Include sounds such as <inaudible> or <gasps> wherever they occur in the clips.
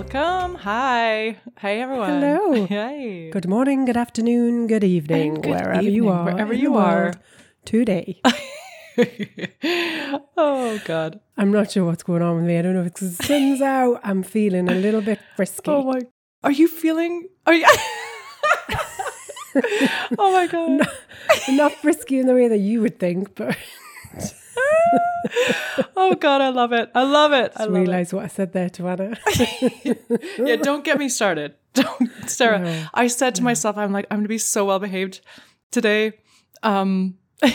Welcome. Hi. Hey, everyone. Hello. <laughs> Hey. Good morning, good afternoon, good evening, good wherever you are. wherever you are. Today. <laughs> oh, God. I'm not sure what's going on with me. I don't know if it's 'cause the sun's <laughs> out. I'm feeling a little bit frisky. Oh, my. Are you feeling. Are you. oh, my God. Not frisky in the way that you would think, but <laughs> Oh, God. I love it. I love it. I realise what I said there to Anna. <laughs> Yeah, don't get me started. <laughs> Don't, Sara. No, I said to myself, I'm like, I'm going to be so well behaved today. Um, but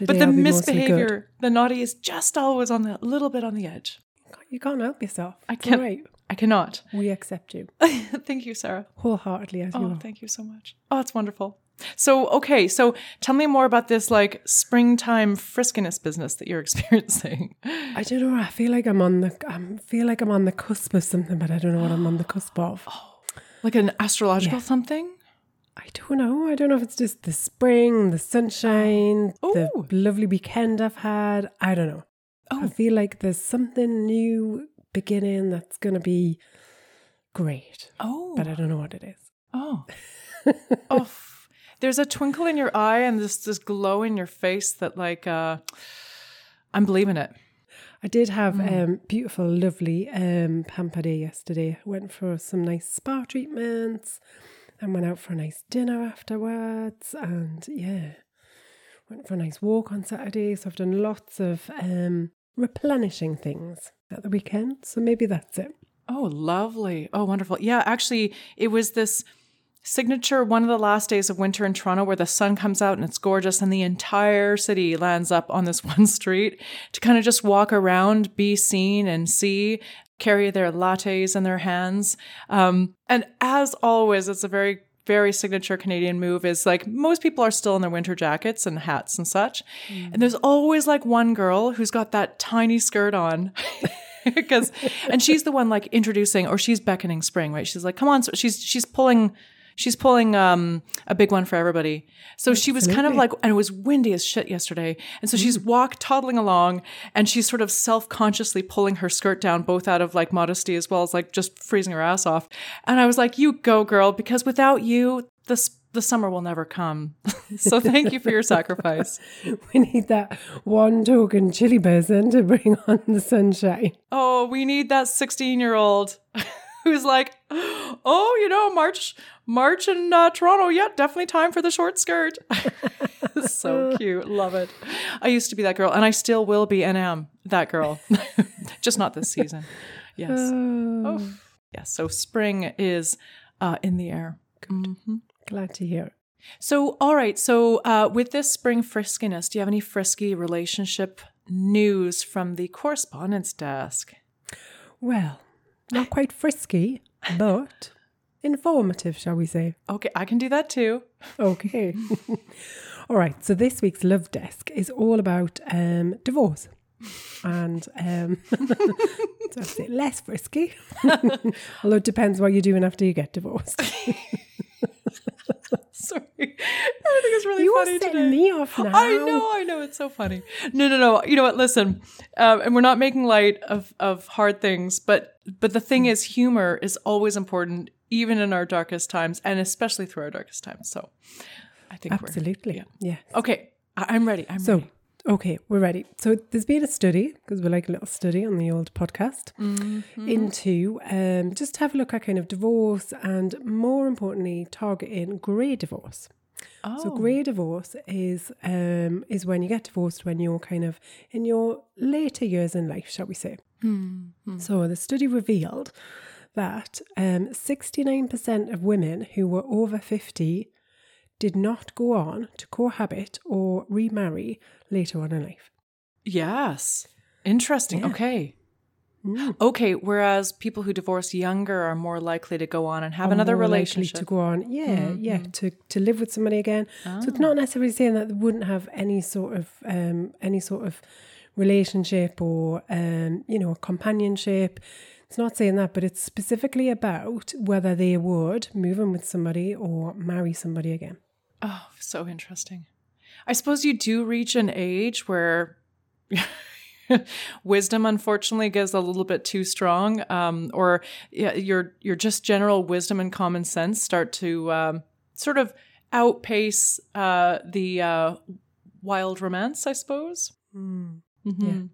the I'll be mostly good. misbehavior, the naughty is just always on the little bit on the edge. You can't help yourself. I can't- right. I cannot. We accept you Thank you, Sara. wholeheartedly as you Oh, thank you so much. Oh, it's wonderful. So, okay, so tell me more about this like springtime friskiness business that you're <laughs> experiencing. I don't know. I feel like I'm on the. I feel like I'm on the cusp of something, but I don't know what I'm on the cusp of. <gasps> Oh, like an astrological Yeah. something? I don't know. I don't know if it's just the spring, the sunshine, oh. the lovely weekend I've had. I don't know. I Oh. feel like there's something new beginning that's going to be great, Oh. but I don't know what it is. oh. <laughs> oh. There's a twinkle in your eye and this this glow in your face that like uh I'm believing it. I did have Mm. um, beautiful, lovely um, pamper day yesterday. Went for some nice spa treatments and went out for a nice dinner afterwards. And yeah, went for a nice walk on Saturday. So I've done lots of um, replenishing things at the weekend. So maybe that's it. Oh, lovely. Oh, wonderful. Yeah, actually, it was this signature one of the last days of winter in Toronto where the sun comes out and it's gorgeous and the entire city lands up on this <laughs> one street to kind of just walk around, be seen and see, carry their lattes in their hands. Um, and as always, it's a very very signature Canadian move is like most people are still in their winter jackets and hats and such. And there's always like one girl who's got that tiny skirt on. <laughs> because and she's the one like introducing or she's beckoning spring right she's like come on so she's she's pulling she's pulling um a big one for everybody. So she was kind of like and it was windy as shit yesterday. And so she's walk toddling along and she's sort of self-consciously pulling her skirt down both out of like modesty as well as like just freezing her ass off. And i was like you go girl because without you this the summer will never come. <laughs> So thank you for your sacrifice. <laughs> We need that one token chilly person to bring on the sunshine. Oh, we need that 16 year old <laughs> <laughs> who's like, oh, you know, March, March in uh, Toronto. Yeah, definitely time for the short skirt. <laughs> so cute. Love it. I used to be that girl and I still will be and am that girl. <laughs> Just not this season. Yes. <sighs> Oh, yes. So spring is uh, in the air. Mhm. Glad to hear. So, all right. So, uh, with this spring friskiness, do you have any frisky relationship news from the correspondence desk? Well, not quite frisky, but informative, shall we say. Okay, I can do that too. Okay. <laughs> all right. So this week's Love Desk is all about um, divorce. And um, <laughs> I'd say less frisky, <laughs> although it depends what you're doing after you get divorced. Sorry, everything is really You are funny setting today. me off now. I know, I know, it's so funny. No, no, no. You know what? Listen, um, and we're not making light of of hard things, but but the thing is, humor is always important, even in our darkest times, and especially through our darkest times. So, I think Absolutely. yeah. Yeah. okay. I- I'm ready. I'm So, ready. okay, we're ready. So, there's been a study, because we're like a little study on the old podcast, Mm-hmm. into um, just have a look at kind of divorce and more importantly, targeting grey divorce. Oh, So, grey divorce is um, is when you get divorced when you're kind of in your later years in life, shall we say. Hmm, So, the study revealed that um, 69% of women who were over 50 did not go on to cohabit or remarry later on in life. yes, interesting. Yeah. Okay, Okay, whereas people who divorce younger are more likely to go on and have another more likely relationship. to go on. Yeah, yeah, to to live with somebody again. So it's not necessarily saying that they wouldn't have any sort of um any sort of relationship or um you know companionship. It's not saying that, but it's specifically about whether they would move in with somebody or marry somebody again. Oh, so interesting. I suppose you do reach an age where <laughs> wisdom, unfortunately, gets a little bit too strong, um, or yeah, your your just general wisdom and common sense start to um, sort of outpace uh, the uh, wild romance, I suppose. Mhm.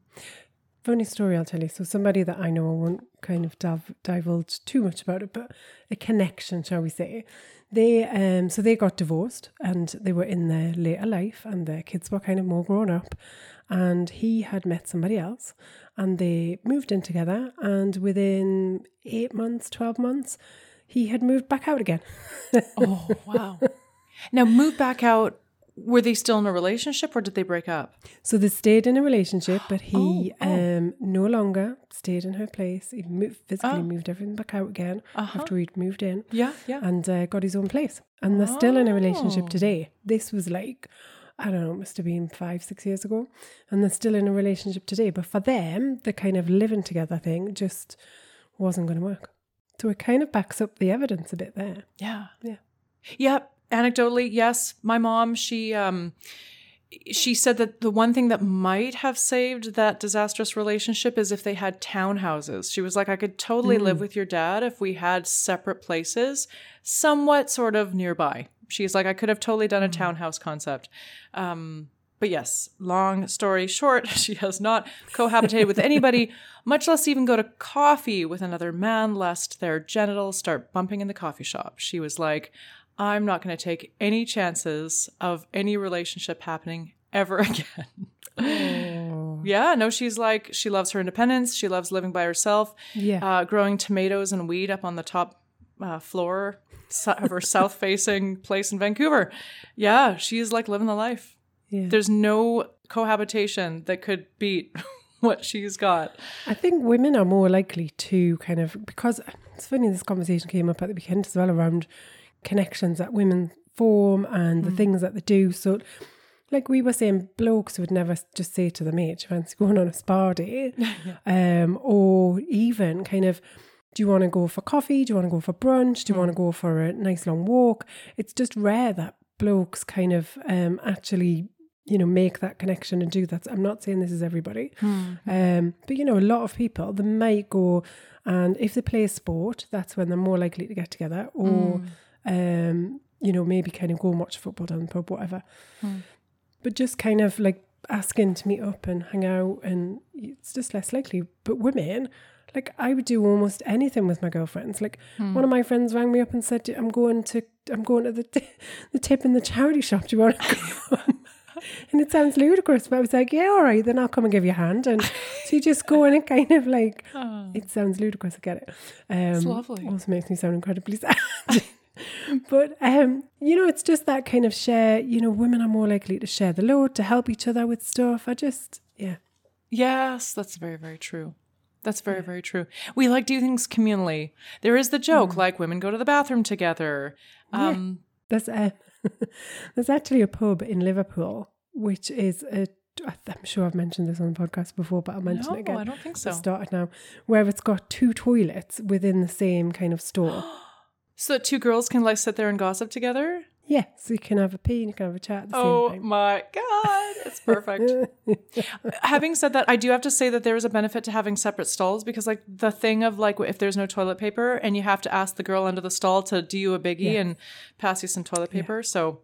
Funny story, I'll tell you. So, somebody that I know, I won't kind of div- divulge too much about it, but a connection, shall we say. They, um, so they got divorced and they were in their later life and their kids were kind of more grown up. And he had met somebody else and they moved in together. And within eight months, 12 months, he had moved back out again. <laughs> Oh, wow. now, move back out. Were they still in a relationship or did they break up? So they stayed in a relationship, but he Oh, oh. um no longer stayed in her place. He moved, physically Oh. moved everything back out again Uh-huh. after he'd moved in Yeah, yeah. and uh, got his own place. And they're still in a relationship Oh. today. This was like, I don't know, it must have been five, six years ago. And they're still in a relationship today. But for them, the kind of living together thing just wasn't going to work. So it kind of backs up the evidence a bit there. Yeah. Yeah. Yep. Anecdotally, yes. My mom, she um she said that the one thing that might have saved that disastrous relationship is if they had townhouses. She was like, I could totally live with your dad if we had separate places, somewhat sort of nearby. She's like, I could have totally done a townhouse concept. Um, but yes, long story short, <laughs> she has not cohabitated with anybody, much less even go to coffee with another man, lest their genitals start bumping in the coffee shop. She was like, I'm not going to take any chances of any relationship happening ever <laughs> again. yeah, no, she's like, she loves her independence. She loves living by herself, Yeah. uh, growing tomatoes and weed up on the top uh, floor of her south facing <laughs> place in Vancouver. Yeah, she's like living the life. yeah. There's no cohabitation that could beat <laughs> what she's got. I think women are more likely to kind of because it's funny this conversation came up at the weekend as well around connections that women form and the things that they do. So like we were saying, blokes would never just say to the mate, "Do you fancy going on a spa day? <laughs> um, or even kind of do you want to go for coffee? Do you want to go for brunch? Do you want to go for a nice long walk? It's just rare that blokes kind of um, actually, you know, make that connection and do that. I'm not saying this is everybody, um, but you know, a lot of people they might go and if they play a sport, that's when they're more likely to get together, or um, you know, maybe kind of go and watch football down the pub, whatever. But just kind of like asking to meet up and hang out, and it's just less likely. But women, like I would do almost anything with my girlfriends. Like one of my friends rang me up and said, "I'm going to, I'm going to the <laughs> the tip in the charity shop. Do you want to come?" <laughs> and it sounds ludicrous, but I was like, "Yeah, all right, then I'll come and give you a hand." And so you just go in and kind of like, <laughs> it sounds ludicrous. I get it. Um, lovely. Also makes me sound incredibly sad. But um, you know, it's just that kind of share. You know, women are more likely to share the load, to help each other with stuff. I just, yeah, Yes, that's very, very true. That's very, very true. We like do things communally. There is the joke, like women go to the bathroom together. Um, there's a <laughs> there's actually a pub in Liverpool which is a. I'm sure I've mentioned this on the podcast before, but I'll mention no, it again. I don't think so. started now, where it's got two toilets within the same kind of store. <gasps> <gasps> So that two girls can like sit there and gossip together. yeah, so you can have a pee and you can have a chat Oh my god, it's perfect. <laughs> having said that, I do have to say that there is a benefit to having separate stalls because, like, the thing of like if there's no toilet paper and you have to ask the girl under the stall to do you a biggie Yeah. and pass you some toilet paper. So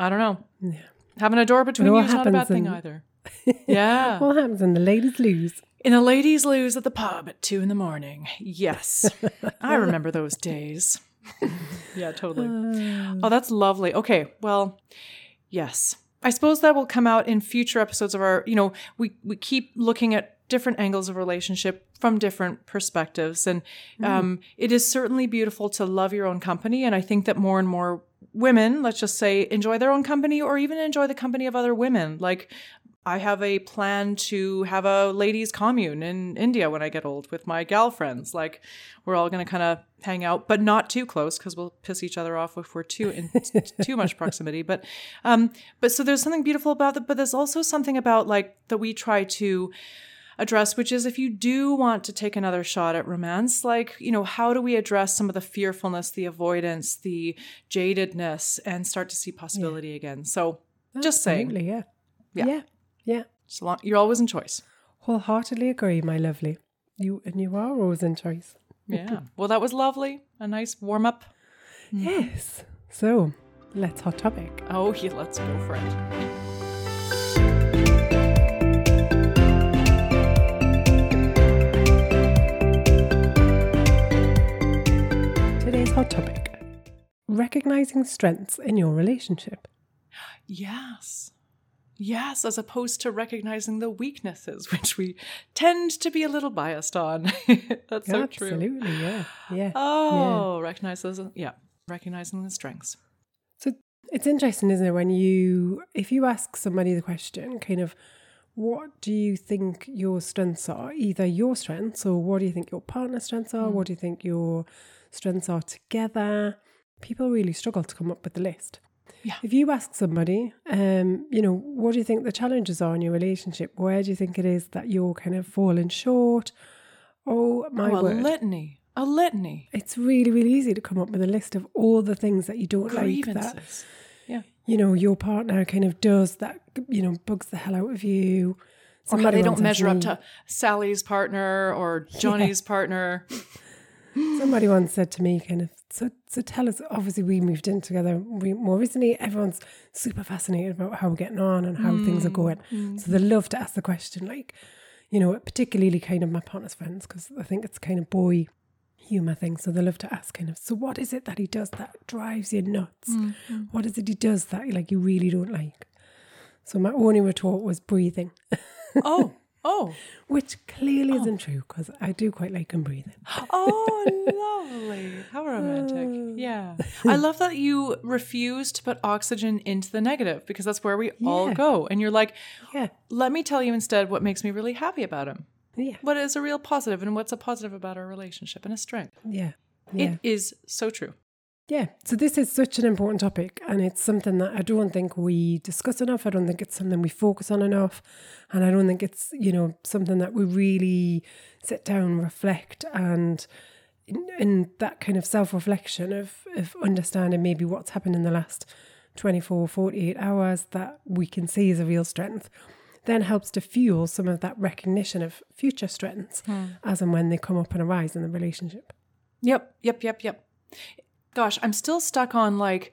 I don't know. Yeah. Having a door between you is not a bad thing either. <laughs> Yeah. What happens when the ladies loos? In the ladies' loos at the pub at two in the morning. Yes. <laughs> I remember those days. <laughs> yeah, totally. Oh, that's lovely. Okay. Well, yes. I suppose that will come out in future episodes of our, you know, we, we keep looking at different angles of relationship from different perspectives. And um, it is certainly beautiful to love your own company. And I think that more and more women, let's just say, enjoy their own company or even enjoy the company of other women. Like I have a plan to have a ladies' commune in India when I get old with my gal friends. Like, we're all going to kind of hang out, but not too close because we'll piss each other off if we're too in <laughs> too much proximity. But, um, but so there's something beautiful about that. But there's also something about like that we try to address, which is if you do want to take another shot at romance, like, you know, how do we address some of the fearfulness, the avoidance, the jadedness, and start to see possibility again? So, just saying, yeah. Yeah. Yeah. Yeah. so long, you're always in choice. Wholeheartedly agree, my lovely. You and you are always in choice. Yeah. Well, that was lovely. A nice warm up. Hmm. Yes. So let's hot topic. Oh, yeah, let's go for it. Today's hot topic. Recognizing strengths in your relationship. <gasps> Yes. Yes, as opposed to recognizing the weaknesses, <laughs> which we tend to be a little biased on. <laughs> That's so true. Absolutely, yeah. Yeah. Oh, recognize those. Yeah, recognizing the strengths. So it's interesting, isn't it, when you, if you ask somebody the question, kind of, what do you think your strengths are? Either your strengths or what do you think your partner's strengths are? Hmm. What do you think your strengths are together? People really struggle to come up with the list. Yeah. If you ask somebody, um, you know, what do you think the challenges are in your relationship? Where do you think it is that you're kind of falling short? Oh my oh, a word. litany. A litany. it's really, really easy to come up with a list of all the things that you don't like that Yeah. you know, your partner kind of does that, you know, bugs the hell out of you. Or how they don't measure up to Sally's partner or <laughs> Johnny's partner. Somebody once said to me, kind of, so, so tell us, obviously we moved in together we, more recently. Everyone's super fascinated about how we're getting on and how things are mm, going. So they mm. love to ask the question, like, you know, particularly kind of my partner's friends, because I think it's kind of boy humor thing. So they love to ask kind of, so what is it that he does that drives you nuts? Mm-hmm. What is it he does that like you really don't like? So my only retort was breathing, Oh, <laughs> oh, which clearly oh. isn't true because I do quite like him breathing. <gasps> oh, lovely. How <laughs> uh. romantic. Yeah. <laughs> I love that you refuse to put oxygen into the negative because that's where we all go. And you're like, Yeah, let me tell you instead what makes me really happy about him. yeah, What is a real positive and what's a positive about our relationship and a strength? yeah, yeah. It is so true. Yeah, so this is such an important topic, and it's something that I don't think we discuss enough. I don't think it's something we focus on enough, and I don't think it's you know something that we really sit down, reflect, and in, in that kind of self reflection of of understanding maybe what's happened in the last 24, 48 hours that we can see as a real strength, then helps to fuel some of that recognition of future strengths hmm. as and when they come up and arise in the relationship. Yep, yep, yep, yep. Gosh, I'm still stuck on like,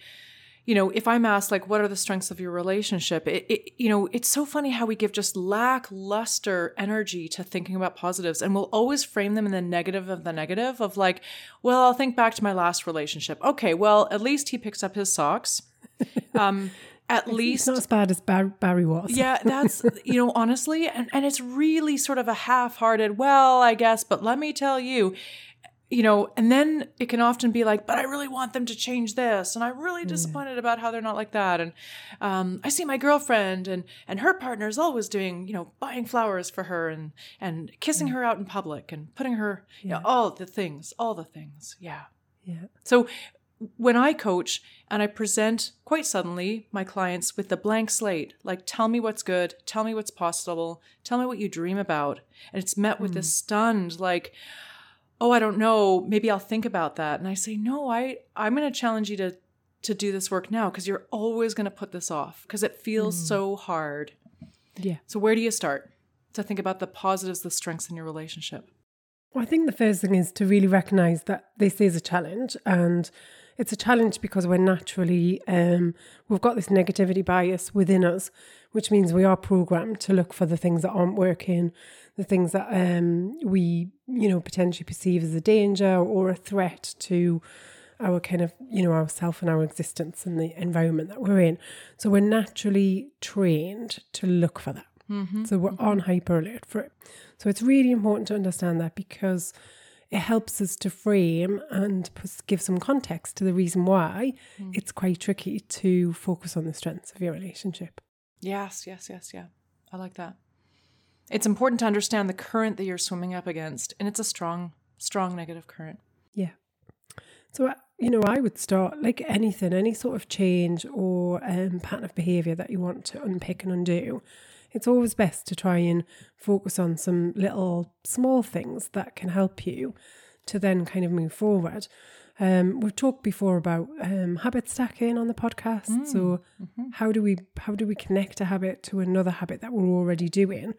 you know, if I'm asked like, what are the strengths of your relationship? It, it you know, it's so funny how we give just lackluster energy to thinking about positives, and we'll always frame them in the negative of the negative of like, well, I'll think back to my last relationship. Okay, well, at least he picks up his socks. <laughs> Um, at It's least not as bad as Bar- Barry was. yeah, that's <laughs> you know, honestly, and, and it's really sort of a half-hearted, well, I guess, but let me tell you, you know, and then it can often be like, but I really want them to change this, and I'm really mm. disappointed about how they're not like that. And um, I see my girlfriend and and her partner's always doing, you know, buying flowers for her and and kissing mm. her out in public and putting her, you know, all the things, all the things. Yeah. Yeah. So when I coach and I present quite suddenly my clients with the blank slate, like tell me what's good, tell me what's possible, tell me what you dream about, and it's met with this mm. stunned like, oh, I don't know, maybe I'll think about that. And I say, no, I I'm going to challenge you to to do this work now because you're always going to put this off because it feels so hard. Yeah. So where do you start to think about the positives, the strengths in your relationship? Well, I think the first thing is to really recognize that this is a challenge and it's a challenge because we're naturally um, we've got this negativity bias within us, which means we are programmed to look for the things that aren't working, the things that um, we you know potentially perceive as a danger or a threat to our kind of you know ourself and our existence and the environment that we're in. So we're naturally trained to look for that. Mm-hmm. So we're on mm-hmm. hyper alert for it. So it's really important to understand that because it helps us to frame and give some context to the reason why mm. it's quite tricky to focus on the strengths of your relationship. Yes, yes, yes, yeah. I like that. It's important to understand the current that you're swimming up against, and it's a strong, strong negative current. Yeah. So, uh, you know, I would start like anything, any sort of change or um, pattern of behavior that you want to unpick and undo. It's always best to try and focus on some little small things that can help you to then kind of move forward. Um, we've talked before about um, habit stacking on the podcast. Mm. So, mm-hmm. how do we how do we connect a habit to another habit that we're already doing?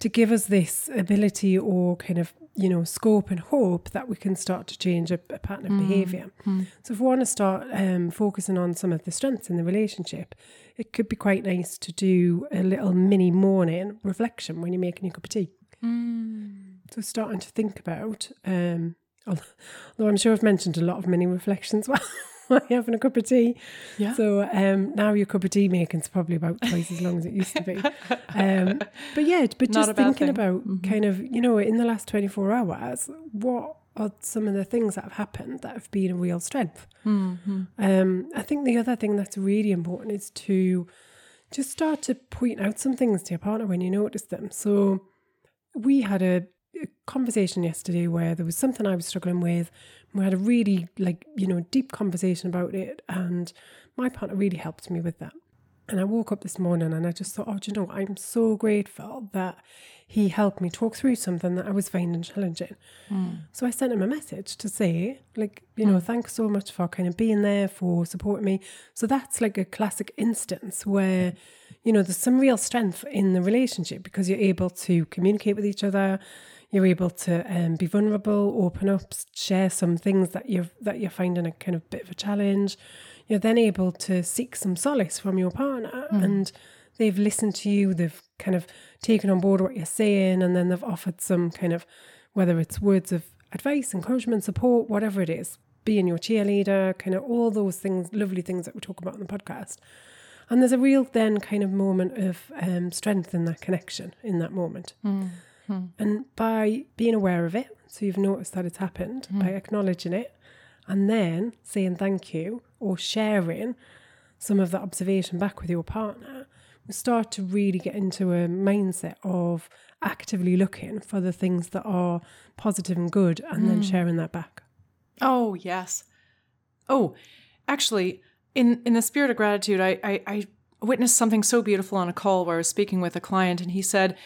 To give us this ability or kind of you know scope and hope that we can start to change a, a pattern of mm. behavior mm. so if we want to start um, focusing on some of the strengths in the relationship it could be quite nice to do a little mini morning reflection when you're making your cup of tea mm. so starting to think about um, <laughs> although i'm sure i've mentioned a lot of mini reflections <laughs> well <laughs> having a cup of tea. Yeah. So um, now your cup of tea making's probably about twice as long as it used to be. <laughs> Um, but yeah, but just thinking about mm-hmm. kind of, you know, in the last 24 hours, what are some of the things that have happened that have been a real strength? Mm-hmm. Um, I think the other thing that's really important is to just start to point out some things to your partner when you notice them. So we had a conversation yesterday where there was something I was struggling with. We had a really like you know deep conversation about it, and my partner really helped me with that. And I woke up this morning and I just thought, oh, do you know, I'm so grateful that he helped me talk through something that I was finding challenging. Mm. So I sent him a message to say, like, you know, mm. thanks so much for kind of being there, for supporting me. So that's like a classic instance where, you know, there's some real strength in the relationship because you're able to communicate with each other you're able to um, be vulnerable, open up, share some things that you're that you're finding a kind of bit of a challenge. You're then able to seek some solace from your partner, mm. and they've listened to you. They've kind of taken on board what you're saying, and then they've offered some kind of whether it's words of advice, encouragement, support, whatever it is, being your cheerleader, kind of all those things, lovely things that we talk about on the podcast. And there's a real then kind of moment of um, strength in that connection in that moment. Mm. Hmm. And by being aware of it, so you've noticed that it's happened, hmm. by acknowledging it, and then saying thank you or sharing some of that observation back with your partner, we start to really get into a mindset of actively looking for the things that are positive and good and then hmm. sharing that back. Oh, yes. Oh, actually, in, in the spirit of gratitude, I, I, I witnessed something so beautiful on a call where I was speaking with a client, and he said,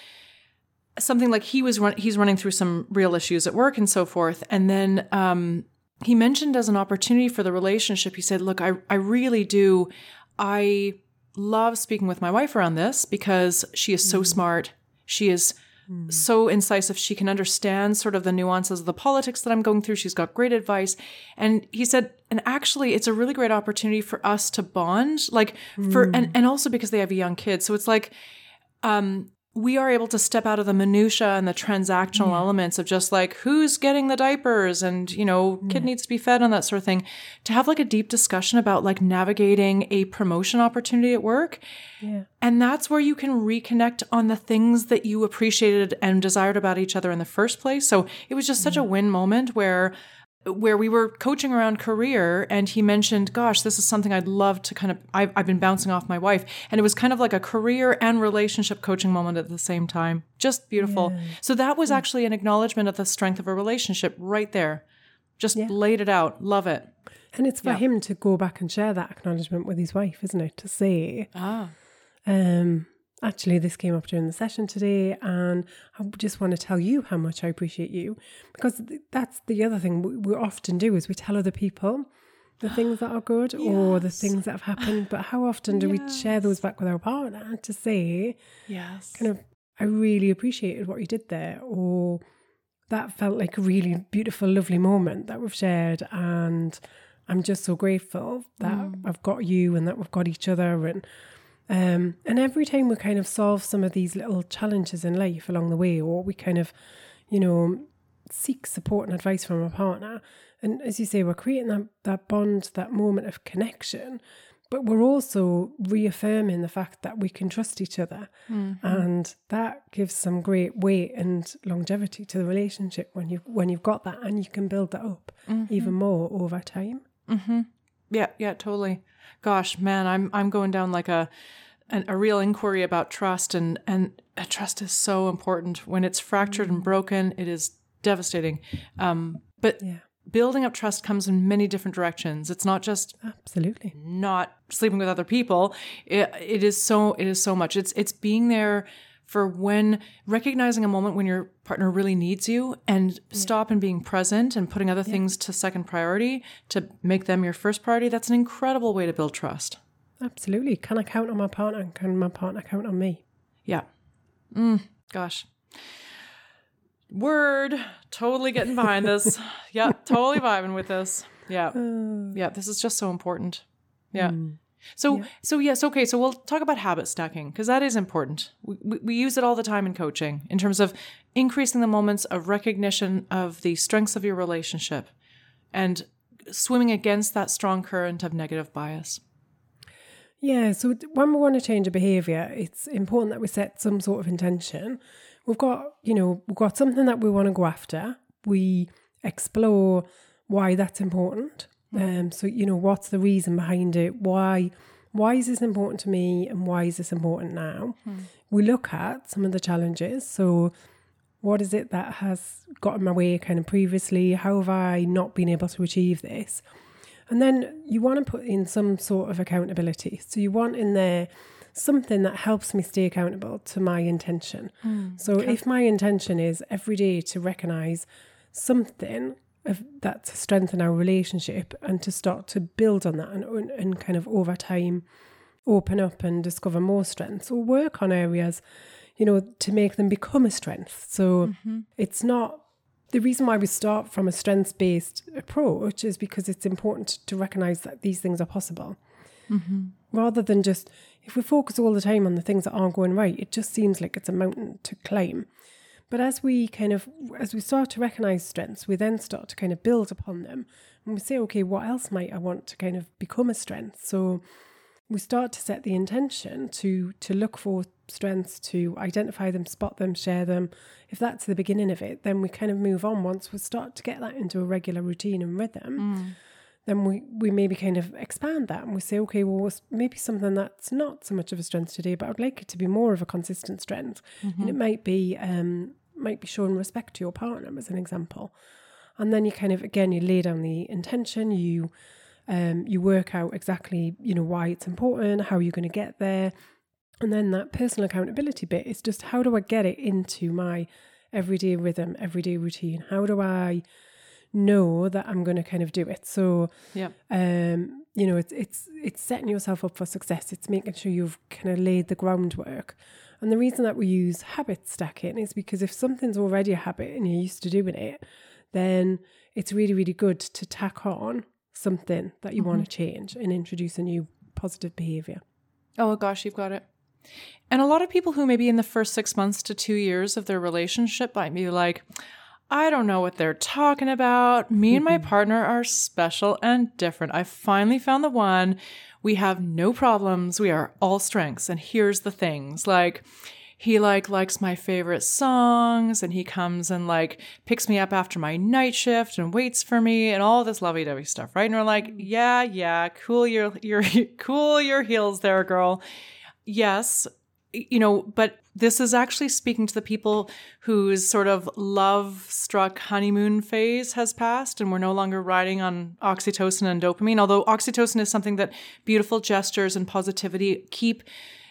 something like he was run, he's running through some real issues at work and so forth and then um, he mentioned as an opportunity for the relationship he said look i, I really do i love speaking with my wife around this because she is so mm. smart she is mm. so incisive she can understand sort of the nuances of the politics that i'm going through she's got great advice and he said and actually it's a really great opportunity for us to bond like for mm. and, and also because they have a young kid so it's like um we are able to step out of the minutia and the transactional yeah. elements of just like who's getting the diapers and you know kid yeah. needs to be fed and that sort of thing to have like a deep discussion about like navigating a promotion opportunity at work yeah. and that's where you can reconnect on the things that you appreciated and desired about each other in the first place so it was just such a win moment where where we were coaching around career and he mentioned gosh this is something i'd love to kind of I've, I've, been bouncing off my wife. And it was kind of like a career and relationship coaching moment at the same time. Just beautiful. Yeah. so that was actually an acknowledgement of the strength of a relationship right there. Just yeah. laid it out. Love it. And it's for him to go back and share that acknowledgement with his wife isn't it? To say ah. Um actually this came up during the session today and i just want to tell you how much i appreciate you because that's the other thing we, we often do is we tell other people the <gasps> things that are good yes. or the things that have happened but how often do yes. we share those back with our partner to say yes kind of i really appreciated what you did there or that felt like a really beautiful lovely moment that we've shared and i'm just so grateful that mm. i've got you and that we've got each other and um, and every time we kind of solve some of these little challenges in life along the way, or we kind of, you know, seek support and advice from a partner, and as you say, we're creating that, that bond, that moment of connection, but we're also reaffirming the fact that we can trust each other. Mm-hmm. And that gives some great weight and longevity to the relationship when you when you've got that and you can build that up mm-hmm. even more over time. Mm-hmm. Yeah, yeah, totally. Gosh, man, I'm I'm going down like a an, a real inquiry about trust, and and uh, trust is so important. When it's fractured and broken, it is devastating. Um, but Yeah. building up trust comes in many different directions. It's not just Absolutely. not sleeping with other people. It, it is so it is so much. It's it's being there for when recognizing a moment when your partner really needs you and stop and being present and putting other things to second priority to make them your first priority. That's an incredible way to build trust. Absolutely. Can I count on my partner? And can my partner count on me? Yeah. Mm, gosh. Word. Totally getting behind this. <laughs> yeah. Totally vibing with this. Yeah. Yeah. This is just so important. Yeah. So, so yes, okay. So we'll talk about habit stacking because that is important. We, we, we use it all the time in coaching in terms of increasing the moments of recognition of the strengths of your relationship and swimming against that strong current of negative bias. Yeah, so when we want to change a behavior, it's important that we set some sort of intention. We've got, you know, we've got something that we want to go after. We explore why that's important. Mm-hmm. Um, so you know, what's the reason behind it? Why, why is this important to me, and why is this important now? Hmm. We look at some of the challenges. So, what is it that has got in my way, kind of previously? How have I not been able to achieve this? And then you want to put in some sort of accountability. So you want in there something that helps me stay accountable to my intention. Hmm. so if my intention is every day to recognize something of that to strengthen our relationship and to start to build on that and, and kind of over time open up and discover more strengths or work on areas, you know, to make them become a strength. So mm-hmm. it's not the reason why we start from a strengths based approach is because it's important to recognize that these things are possible. Mm-hmm. Rather than just, if we focus all the time on the things that aren't going right, it just seems like it's a mountain to climb. But as we kind of, as we start to recognize strengths, we then start to kind of build upon them. And we say, okay, what else might I want to kind of become a strength? So we start to set the intention to to look for strengths to identify them spot them share them if that's the beginning of it then we kind of move on once we start to get that into a regular routine and rhythm mm. Then we we maybe kind of expand that and we say okay well maybe something that's not so much of a strength today but i'd like it to be more of a consistent strength. And it might be um might be showing respect to your partner as an example. And then you kind of again you lay down the intention you um, you work out exactly you know why it's important how you're going to get there. And then that personal accountability bit is just how do i get it into my everyday rhythm everyday routine? How do i know that i'm going to kind of do it. So Yeah. um you know it's it's it's setting yourself up for success. It's making sure you've kind of laid the groundwork. And the reason that we use habit stacking is because if something's already a habit and you're used to doing it then it's really really good to tack on something that you want to change and introduce a new positive behavior. Oh gosh, you've got it. And a lot of people who maybe in the first six months to two years of their relationship might be like, I don't know what they're talking about. Me and my mm-hmm. partner are special and different. I finally found the one. We have no problems. We are all strengths. And here's the things like, he like likes my favorite songs and he comes and like picks me up after my night shift and waits for me and all this lovey-dovey stuff right and we're like mm-hmm. yeah yeah cool your your <laughs> cool your heels there girl yes you know but this is actually speaking to the people whose sort of love struck honeymoon phase has passed and we're no longer riding on oxytocin and dopamine although oxytocin is something that beautiful gestures and positivity keep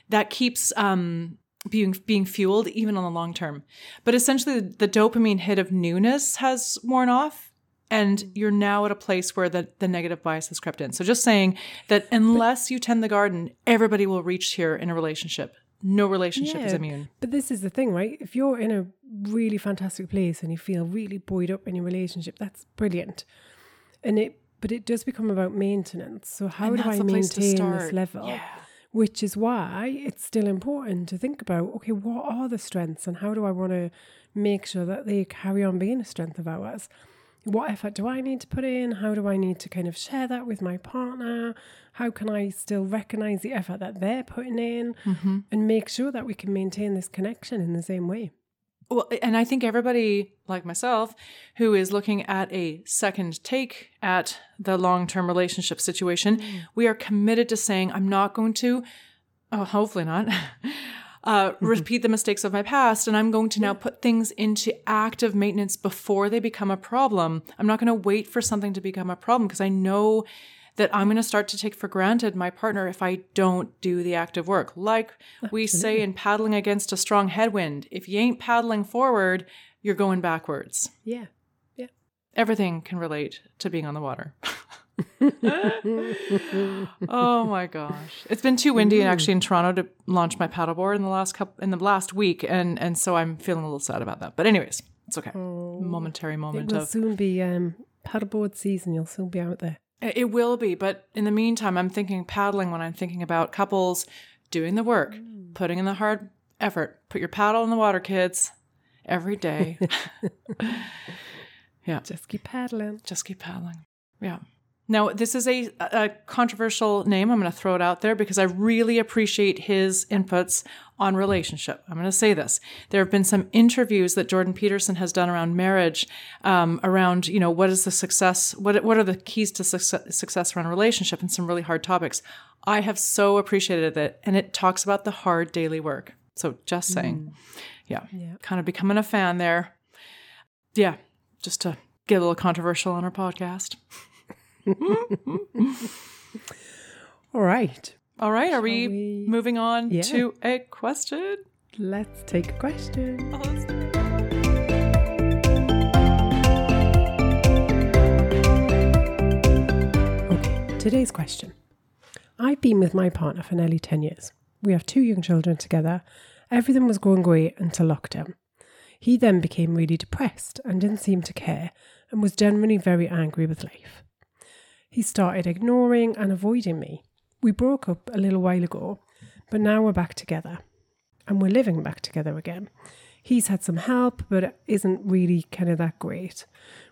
that keeps um being being fueled even on the long term. But essentially the dopamine hit of newness has worn off and you're now at a place where the, the negative bias has crept in. So just saying that unless you tend the garden, everybody will reach here in a relationship. No relationship is immune. But this is the thing, right? If you're in a really fantastic place and you feel really buoyed up in your relationship, that's brilliant. And it, but it does become about maintenance. So how do I the place to maintain this level? Yeah. Which is why it's still important to think about, okay, what are the strengths and how do I want to make sure that they carry on being a strength of ours? What effort do I need to put in? How do I need to kind of share that with my partner? How can I still recognize the effort that they're putting in Mm-hmm. and make sure that we can maintain this connection in the same way? Well, and I think everybody like myself who is looking at a second take at the long term relationship situation, we are committed to saying, I'm not going to oh, hopefully not. <laughs> Uh, repeat the mistakes of my past, and I'm going to now put things into active maintenance before they become a problem. I'm not going to wait for something to become a problem because I know that I'm going to start to take for granted my partner if I don't do the active work. Like we say in paddling against a strong headwind, if you ain't paddling forward, you're going backwards. Yeah. Yeah. Everything can relate to being on the water. <laughs> oh my gosh. It's been too windy and actually in Toronto to launch my paddleboard in the last couple in the last week and and so I'm feeling a little sad about that. But anyways, it's okay. Momentary moment It will of soon be um, paddleboard season. You'll soon be out there. It will be, but in the meantime, I'm thinking paddling when I'm thinking about couples doing the work, putting in the hard effort. Put your paddle in the water, kids, every day. <laughs> yeah, Just keep paddling. just keep paddling. Yeah. Now, this is a, a controversial name. I'm going to throw it out there because I really appreciate his inputs on relationship. I'm going to say this. There have been some interviews that Jordan Peterson has done around marriage, um, around, you know, what is the success, what, what are the keys to success, success around relationship and some really hard topics. I have so appreciated it. And it talks about the hard daily work. So just saying. Yeah. Yeah. Kind of becoming a fan there. Yeah. Just to get a little controversial on our podcast. <laughs> All right. All right, are we, we- moving on Yeah. to a question? Let's take a question. Okay, today's question. I've been with my partner for nearly 10 years. We have two young children together. Everything was going great until lockdown. He then became really depressed and didn't seem to care and was generally very angry with life. He started ignoring and avoiding me. We broke up a little while ago, but now we're back together and we're living back together again. He's had some help, but it isn't really kind of that great.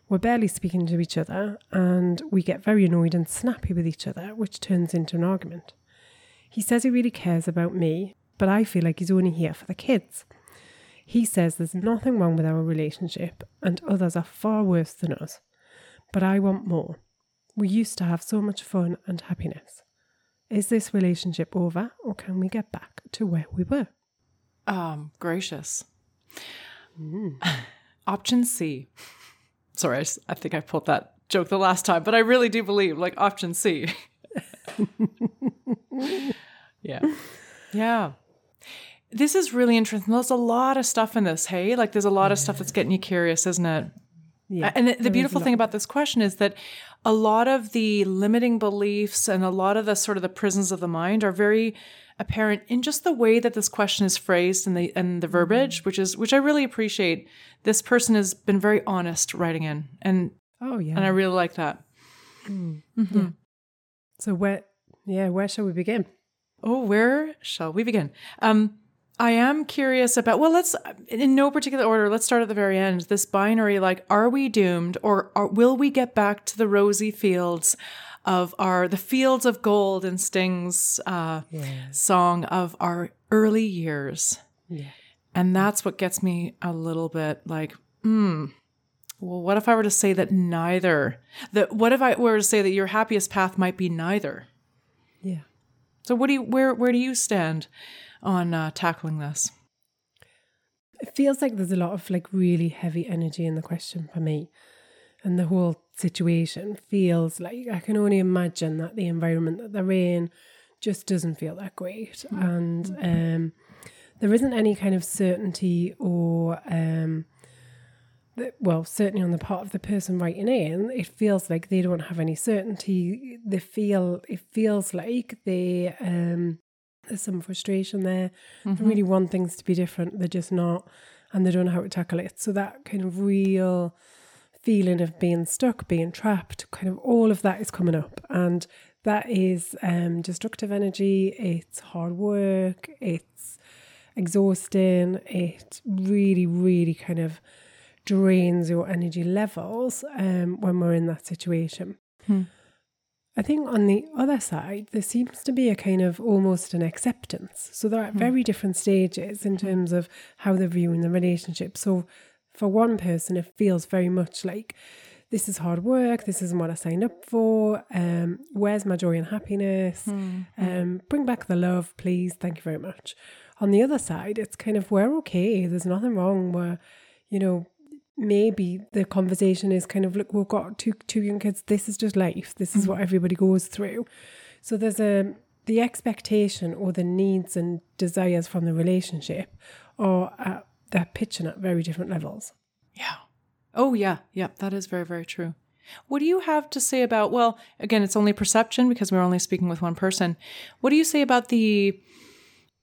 We're barely speaking to each other, and we get very annoyed and snappy with each other, which turns into an argument. He says he really cares about me, but I feel like he's only here for the kids. He says there's nothing wrong with our relationship, and others are far worse than us. But I want more. We used to have so much fun and happiness. Is this relationship over, or can we get back to where we were? Um, gracious. <laughs> Option C. Sorry, I think I pulled that joke the last time, but I really do believe like option C. <laughs> yeah. Yeah. This is really interesting. There's a lot of stuff in this, hey? Like there's a lot of stuff that's getting you curious, isn't it? Yeah. And the, the beautiful thing about this question is that a lot of the limiting beliefs and a lot of the sort of the prisons of the mind are very apparent in just the way that this question is phrased and the and the mm-hmm. verbiage, which is which I really appreciate. This person has been very honest writing in, and Oh yeah. and I really like that. Mm. Mm-hmm. so where yeah, where shall we begin? Oh, where shall we begin? Um, I am curious about. Well, let's in no particular order. Let's start at the very end. This binary, like, are we doomed, or are, will we get back to the rosy fields of our the fields of gold and Sting's uh, song of our early years? Yeah. And that's what gets me a little bit like, hmm. Well, what if I were to say that neither? That what if I were to say that your happiest path might be neither? Yeah. So what do you where where do you stand on uh, tackling this? It feels like there's a lot of like really heavy energy in the question for me. And the whole situation feels like I can only imagine that the environment that they're in just doesn't feel that great. And um, there isn't any kind of certainty or, um, the- well, certainly on the part of the person writing in, it feels like they don't have any certainty. They feel, it feels like they, um, there's some frustration there. They really want things to be different. They're just not, and they don't know how to tackle it. So that kind of real feeling of being stuck, being trapped, kind of all of that is coming up, and that is um, destructive energy. It's hard work. It's exhausting. It really, really kind of drains your energy levels um, when we're in that situation. I think on the other side, there seems to be a kind of almost an acceptance. So they're at very different stages in terms of how they're viewing the relationship. So for one person, it feels very much like this is hard work. This isn't what I signed up for. Um, where's my joy and happiness? Um, bring back the love, please. Thank you very much. On the other side, it's kind of we're okay. There's nothing wrong. We're, you know, maybe the conversation is kind of look, we've got two two young kids. This is just life. This is what mm. everybody goes through. So there's a the expectation or the needs and desires from the relationship are at, they're pitching at very different levels. Yeah. Oh, yeah. Yeah. That is very, very true. What do you have to say about, well, again, it's only perception because we're only speaking with one person. What do you say about the,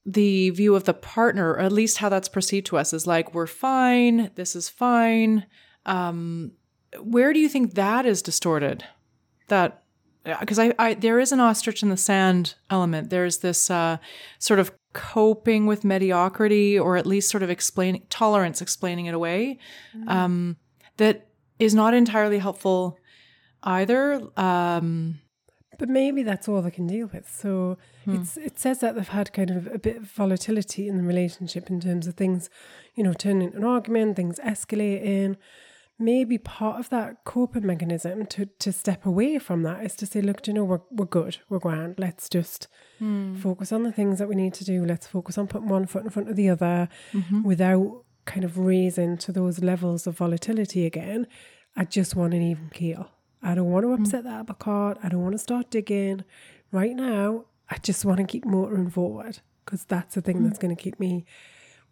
the view of the partner, or at least how that's perceived to us is like, we're fine. This is fine. Um, where do you think that is distorted? That, because I, I, there is an ostrich in the sand element. There's this, uh, sort of coping with mediocrity or at least sort of explaining tolerance, explaining it away. Um, that is not entirely helpful either. Um, But maybe that's all they can deal with. So hmm. it's it says that they've had kind of a bit of volatility in the relationship in terms of things, you know, turning into an argument, things escalating. Maybe part of that coping mechanism to to step away from that is to say, look, do you know, we're we're good, we're grand. Let's just hmm. focus on the things that we need to do. Let's focus on putting one foot in front of the other mm-hmm. without kind of raising to those levels of volatility again. I just want an even keel. I don't want to mm-hmm. upset that apple cart. I don't want to start digging. Right now, I just want to keep motoring forward because that's the thing mm-hmm. that's going to keep me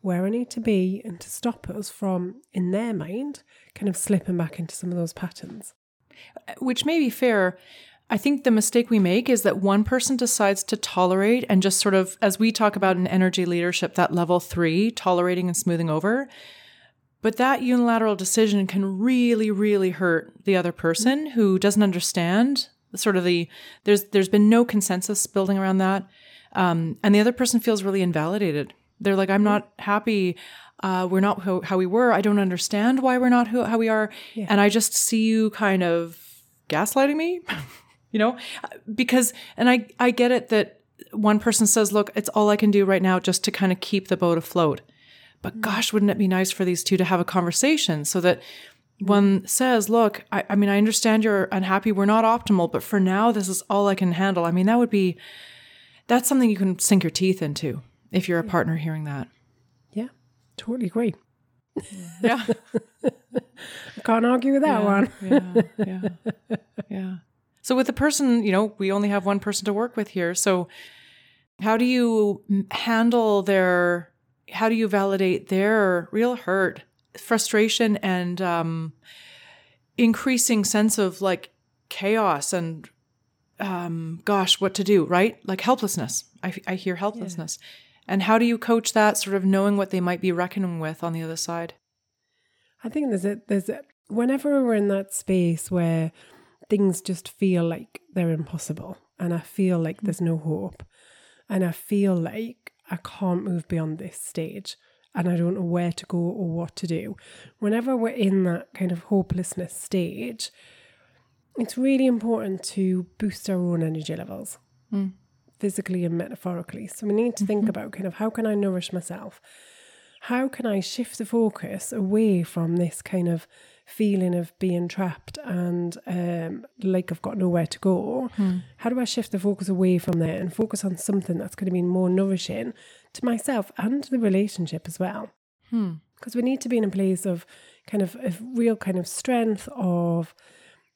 where I need to be and to stop us from, in their mind, kind of slipping back into some of those patterns. which may be fair. I think the mistake we make is that one person decides to tolerate and just sort of, as we talk about in energy leadership, that level three, tolerating and smoothing over. But that unilateral decision can really, really hurt the other person who doesn't understand sort of the there's there's been no consensus building around that, um, and the other person feels really invalidated. They're like, I'm not happy. Uh, we're not how, how we were. I don't understand why we're not who, how we are, and I just see you kind of gaslighting me. <laughs> you know, because and I I get it that one person says, look, it's all I can do right now just to kind of keep the boat afloat. But mm-hmm. gosh, wouldn't it be nice for these two to have a conversation so that one says, look, I, I mean, I understand you're unhappy. We're not optimal, but for now, this is all I can handle. I mean, that would be, that's something you can sink your teeth into if you're a partner hearing that. Yeah, totally agree. <laughs> Yeah. I <laughs> can't argue with that one. yeah. Yeah. Yeah. So with the person, you know, we only have one person to work with here. So how do you handle their, how do you validate their real hurt, frustration, and um, increasing sense of like chaos and, um, gosh, what to do, right? Like helplessness. I, I hear helplessness. And how do you coach that sort of knowing what they might be reckoning with on the other side? I think there's a there's a, whenever we're in that space where things just feel like they're impossible and I feel like there's no hope and I feel like I can't move beyond this stage and I don't know where to go or what to do. Whenever we're in that kind of hopelessness stage, it's really important to boost our own energy levels. Hmm. Physically and metaphorically. So we need to think mm-hmm. about kind of how can I nourish myself? how can I shift the focus away from this kind of feeling of being trapped and um, like I've got nowhere to go? Hmm. How do I shift the focus away from there and focus on something that's going to be more nourishing to myself and the relationship as well? Hmm. Because we need to be in a place of kind of a real kind of strength of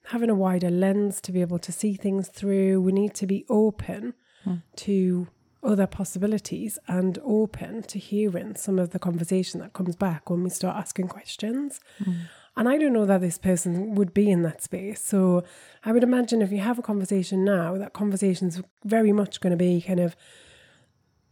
having a wider lens to be able to see things through. We need to be open hmm. to other possibilities and open to hearing some of the conversation that comes back when we start asking questions. And I don't know that this person would be in that space. So I would imagine if you have a conversation now, that conversation's very much going to be kind of,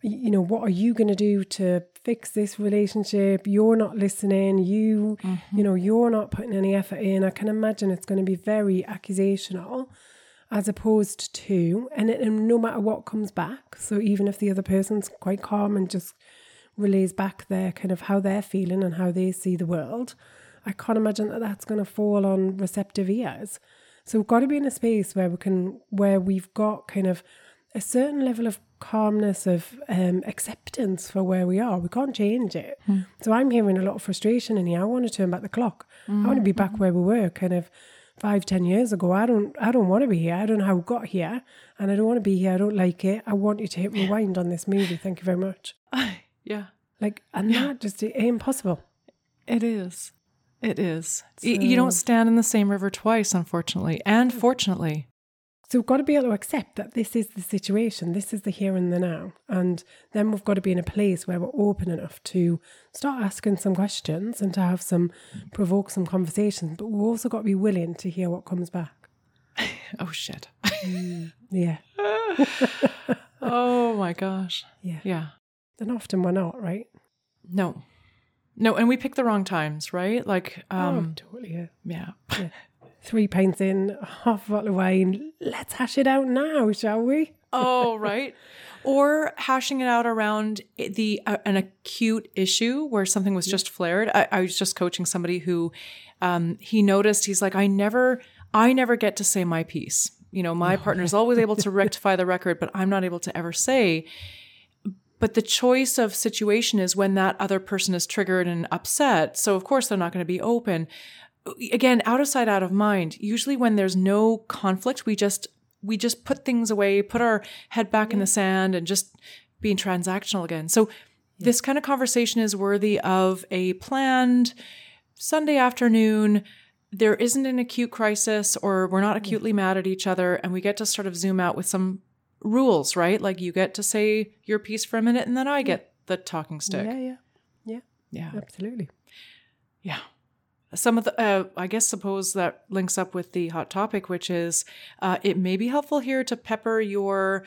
you know, what are you going to do to fix this relationship? You're not listening. You, mm-hmm. you know, you're not putting any effort in. I can imagine it's going to be very accusational as opposed to, and, it, and no matter what comes back, so even if the other person's quite calm and just relays back their kind of how they're feeling and how they see the world, I can't imagine that that's going to fall on receptive ears. So we've got to be in a space where we can, where we've got kind of a certain level of calmness, of um, acceptance for where we are. We can't change it. Hmm. So I'm hearing a lot of frustration in here. I want to turn back the clock. I want to be mm, back mm. where we were, kind of five, ten years ago. I don't I don't want to be here. I don't know how I got here. And I don't want to be here. I don't like it. I want you to hit rewind on this movie. Thank you very much. <laughs> yeah. Like and that just impossible. It is. It is. Y- you don't stand in the same river twice, unfortunately, and fortunately. So we've got to be able to accept that this is the situation, this is the here and the now. And then we've got to be in a place where we're open enough to start asking some questions and to have some provoke some conversations. But we've also got to be willing to hear what comes back. <laughs> Oh shit. Mm, yeah. <laughs> oh my gosh. Yeah. Yeah. And often we're not, right? No. No, and we picked the wrong times, right? Like um oh, totally. Yeah. yeah. Three pints in, half a bottle of wine. Let's hash it out now, shall we? <laughs> oh, right. Or hashing it out around the uh, an acute issue where something was just flared. I, I was just coaching somebody who um, he noticed. He's like, I never, I never get to say my piece. You know, my <laughs> partner's always able to rectify the record, but I'm not able to ever say. But the choice of situation is when that other person is triggered and upset. So of course they're not going to be open. Again, out of sight, out of mind. Usually when there's no conflict, we just we just put things away, put our head back in the sand and just being transactional again. So this kind of conversation is worthy of a planned Sunday afternoon. There isn't an acute crisis or we're not acutely mad at each other and we get to sort of zoom out with some rules, right? Like you get to say your piece for a minute and then I get the talking stick. Yeah, yeah. Yeah, Yeah. absolutely. Yeah. Some of the, uh, I guess, suppose that links up with the hot topic, which is uh, it may be helpful here to pepper your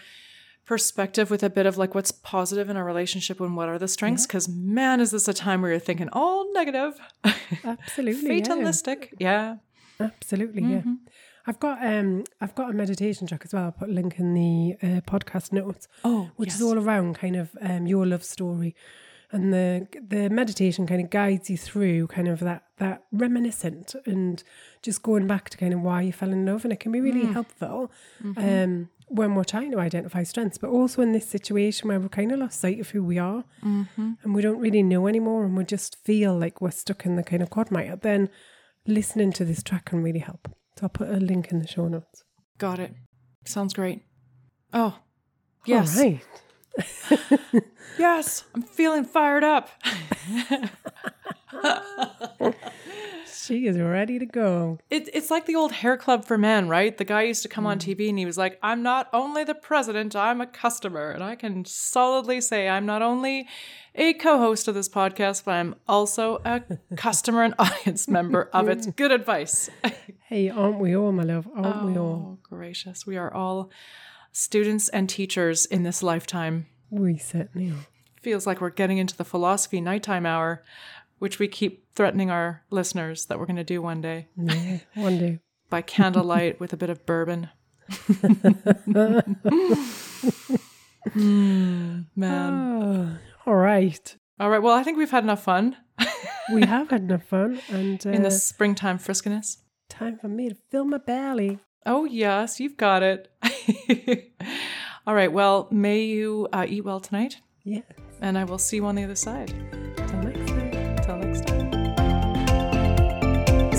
perspective with a bit of like what's positive in our relationship and what are the strengths. Because man, is this a time where you're thinking all negative, <laughs> Absolutely. fatalistic. Yeah. Absolutely, yeah. I've got um I've got a meditation track as well. I'll put a link in the uh, podcast notes. Oh, which is all around kind of um your love story. And the the meditation kind of guides you through kind of that that reminiscent and just going back to kind of why you fell in love. And it can be really helpful um when we're trying to identify strengths, but also in this situation where we're kind of lost sight of who we are and we don't really know anymore and we just feel like we're stuck in the kind of quagmire, then listening to this track can really help. So I'll put a link in the show notes. Got it. Sounds great. Oh, yes. Right. <laughs> Yes. I'm feeling fired up. <laughs> She is ready to go. It, it's like the old hair club for men, right? The guy used to come on mm. TV and he was like, I'm not only the president, I'm a customer. And I can solidly say I'm not only a co host of this podcast, but I'm also a <laughs> customer and audience member of its <laughs> good advice. <laughs> Hey, aren't we all, my love? Aren't we Oh, all? gracious. We are all students and teachers in this lifetime. We certainly are. Feels like we're getting into the philosophy nighttime hour, which we keep threatening our listeners that we're going to do one day Yeah, one day. <laughs> by candlelight with a bit of bourbon. <laughs> Hmm, man. Oh, all right. All right. Well, I think we've had enough fun <laughs> We have had enough fun and uh, in the springtime friskiness. time for me to fill my belly. Oh, yes, you've got it. All right. Well, may you uh, eat well tonight, Yeah. and I will see you on the other side.